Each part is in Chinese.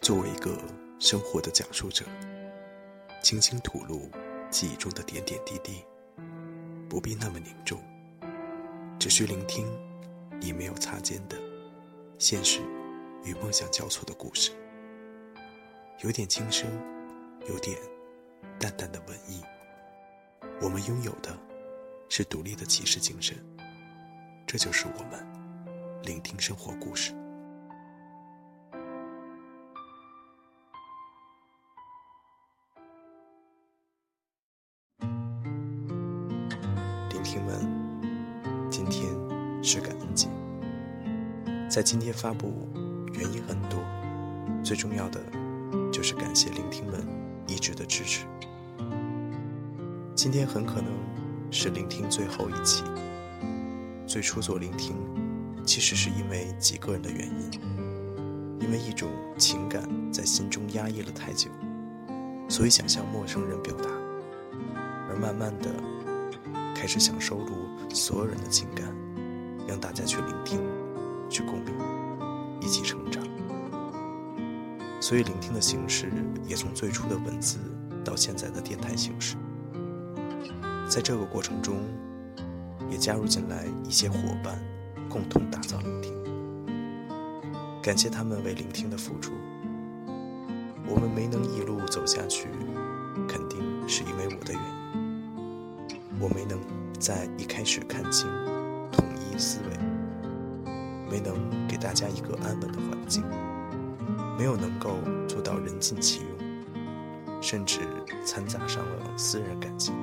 作为一个生活的讲述者，轻轻吐露记忆中的点点滴滴，不必那么凝重，只需聆听你没有擦肩的现实与梦想交错的故事，有点轻声，有点淡淡的文艺。我们拥有的是独立的骑士精神，这就是我们聆听生活故事。听们，今天是感恩节，在今天发布原因很多，最重要的就是感谢聆听们一直的支持。今天很可能是聆听最后一期。最初做聆听，其实是因为几个人的原因，因为一种情感在心中压抑了太久，所以想向陌生人表达，而慢慢的开始想收录所有人的情感，让大家去聆听，去共鸣，一起成长。所以聆听的形式也从最初的文字到现在的电台形式。在这个过程中，也加入进来一些伙伴，共同打造聆听。感谢他们为聆听的付出。我们没能一路走下去，我没能在一开始看清、统一思维，没能给大家一个安稳的环境，没有能够做到人尽其用，甚至掺杂上了私人感情。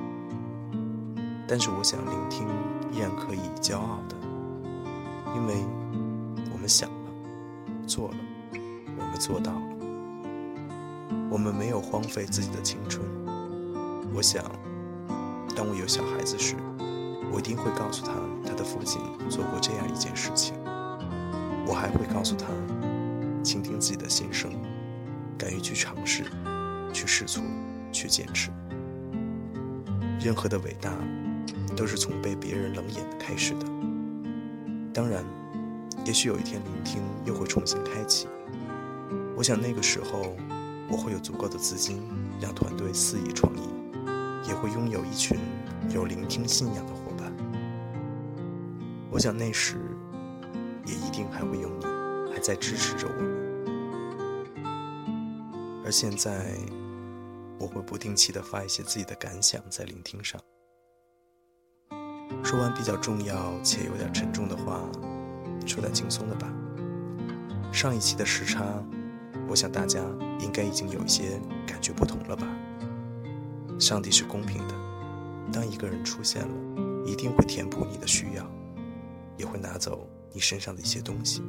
但是我想，聆听依然可以骄傲的，因为我们想了，做了，我们做到了。我们没有荒废自己的青春。我想，当我有小孩子时，我一定会告诉他，他的父亲做过这样一件事情。我还会告诉他，倾听自己的心声，敢于去尝试，去试错，去坚持。任何的伟大。都是从被别人冷眼开始的。当然，也许有一天聆听又会重新开启。我想那个时候，我会有足够的资金让团队肆意创意，会拥有一群有聆听信仰的伙伴。我想那时，也一定还会有你还在支持着我们。而现在，我会不定期的发一些自己的感想在聆听上。说完比较重要且有点沉重的话，说点轻松的吧。上一期的时差，我想大家应该已经有一些感觉不同了吧。上帝是公平的，当一个人出现了，一定会填补你的需要，也会拿走你身上的一些东西。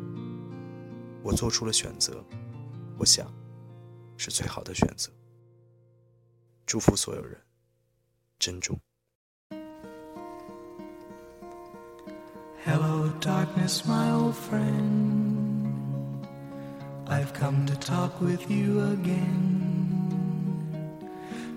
我做出了选择，我想是最好的选择。祝福所有人，珍重。Hello, darkness, my old friend. I've come to talk with you again.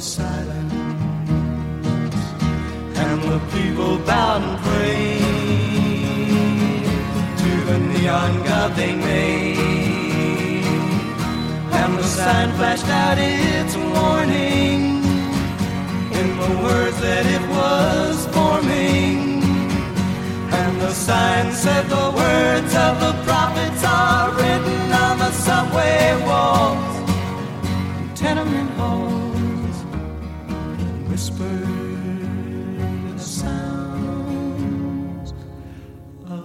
silence. And the people bowed and prayed to the neon god they made. And the sign flashed out its warning in the words that it was forming. And the sign said the words of the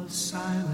silence.